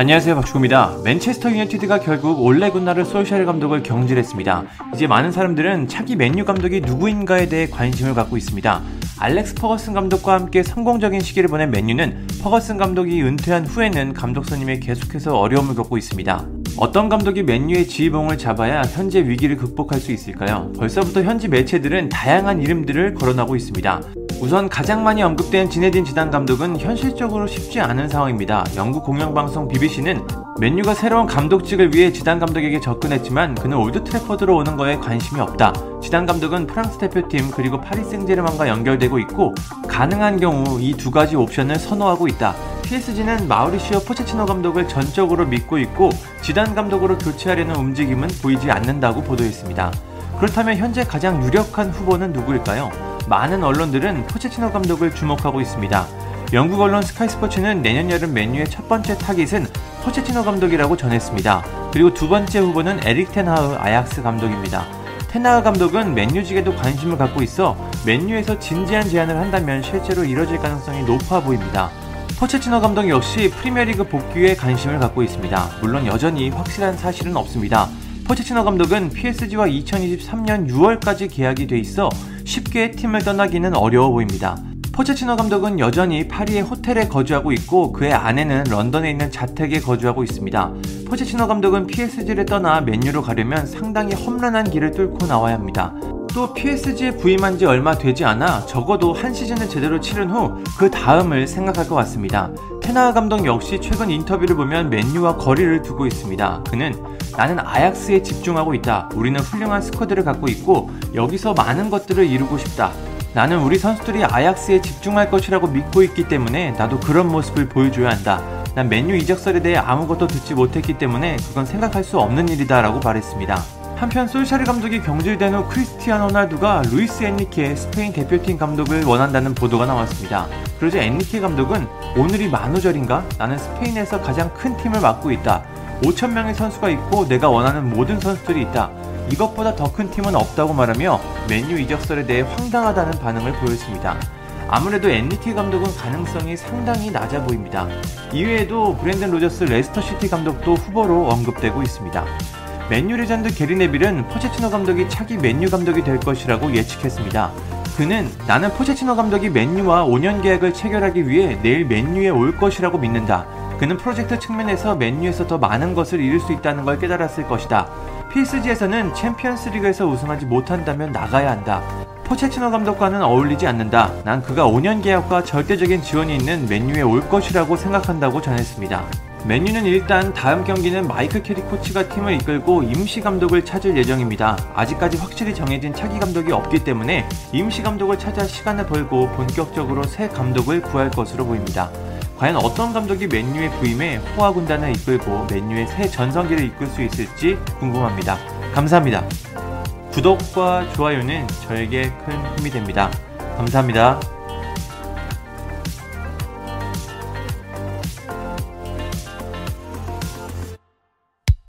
안녕하세요 박주호입니다. 맨체스터 유나이티드가 결국 올레 군나르 솔샤르 감독을 경질했습니다. 이제 많은 사람들은 차기 맨유 감독이 누구인가에 대해 관심을 갖고 있습니다. 알렉스 퍼거슨 감독과 함께 성공적인 시기를 보낸 맨유는 퍼거슨 감독이 은퇴한 후에는 감독 선임에 계속해서 어려움을 겪고 있습니다. 어떤 감독이 맨유의 지휘봉을 잡아야 현재 위기를 극복할 수 있을까요? 벌써부터 현지 매체들은 다양한 이름들을 거론하고 있습니다. 우선 가장 많이 언급된 지네딘 지단 감독은 현실적으로 쉽지 않은 상황입니다. 영국 공영방송 BBC는 맨유가 새로운 감독직을 위해 지단 감독에게 접근했지만 그는 올드 트래퍼드로 오는 거에 관심이 없다. 지단 감독은 프랑스 대표팀 그리고 파리 생제르맹과 연결되고 있고 가능한 경우 이 두 가지 옵션을 선호하고 있다. PSG는 마우리시오 포체티노 감독을 전적으로 믿고 있고 지단 감독으로 교체하려는 움직임은 보이지 않는다고 보도했습니다. 그렇다면 현재 가장 유력한 후보는 누구일까요? 많은 언론들은 포체티노 감독을 주목하고 있습니다. 영국 언론 스카이스포츠는 내년 여름 맨유의 첫 번째 타깃은 포체티노 감독이라고 전했습니다. 그리고 두 번째 후보는 에릭 텐하흐 아약스 감독입니다. 텐하흐 감독은 맨유직에도 관심을 갖고 있어 맨유에서 진지한 제안을 한다면 실제로 이뤄질 가능성이 높아 보입니다. 포체티노 감독 역시 프리미어리그 복귀에 관심을 갖고 있습니다. 물론 여전히 확실한 사실은 없습니다. 포체티노 감독은 PSG와 2023년 6월까지 계약이 돼 있어 쉽게 팀을 떠나기는 어려워 보입니다. 포체치노 감독은 여전히 파리의 호텔에 거주하고 있고 그의 아내는 런던에 있는 자택에 거주하고 있습니다. 포체치노 감독은 PSG를 떠나 맨유로 가려면 상당히 험난한 길을 뚫고 나와야 합니다. 또 PSG에 부임한 지 얼마 되지 않아 적어도 한 시즌을 제대로 치른 후 그 다음을 생각할 것 같습니다. 테나 감독 역시 최근 인터뷰를 보면 맨유와 거리를 두고 있습니다. 그는 나는 아약스에 집중하고 있다. 우리는 훌륭한 스쿼드를 갖고 있고 여기서 많은 것들을 이루고 싶다. 나는 우리 선수들이 아약스에 집중할 것이라고 믿고 있기 때문에 나도 그런 모습을 보여줘야 한다. 난 맨유 이적설에 대해 아무것도 듣지 못했기 때문에 그건 생각할 수 없는 일이다 라고 말했습니다. 한편 솔샤르 감독이 경질된 후 크리스티아노 호날두가 루이스 엔리케 스페인 대표팀 감독을 원한다는 보도가 나왔습니다. 그러자 엔리케 감독은 오늘이 만우절인가? 나는 스페인에서 가장 큰 팀을 맡고 있다. 5천명의 선수가 있고 내가 원하는 모든 선수들이 있다. 이것보다 더 큰 팀은 없다고 말하며 맨유 이적설에 대해 황당하다는 반응을 보였습니다. 아무래도 엔리케 감독은 가능성이 상당히 낮아 보입니다. 이외에도 브랜든 로저스 레스터 시티 감독도 후보로 언급되고 있습니다. 맨유 레전드 게리 네빌은 포체티노 감독이 차기 맨유 감독이 될 것이라고 예측했습니다. 그는 나는 포체티노 감독이 맨유와 5년 계약을 체결하기 위해 내일 맨유에 올 것이라고 믿는다. 그는 프로젝트 측면에서 맨유에서 더 많은 것을 이룰 수 있다는 걸 깨달았을 것이다. PSG에서는 챔피언스 리그에서 우승하지 못한다면 나가야 한다. 포체티노 감독과는 어울리지 않는다. 난 그가 5년 계약과 절대적인 지원이 있는 맨유에 올 것이라고 생각한다고 전했습니다. 맨유는 일단 다음 경기는 마이클 캐릭 코치가 팀을 이끌고 임시 감독을 찾을 예정입니다. 아직까지 확실히 정해진 차기 감독이 없기 때문에 임시 감독을 찾아 시간을 벌고 본격적으로 새 감독을 구할 것으로 보입니다. 과연 어떤 감독이 맨유에 부임해 호화 군단을 이끌고 맨유의 새 전성기를 이끌 수 있을지 궁금합니다. 감사합니다. 구독과 좋아요는 저에게 큰 힘이 됩니다. 감사합니다.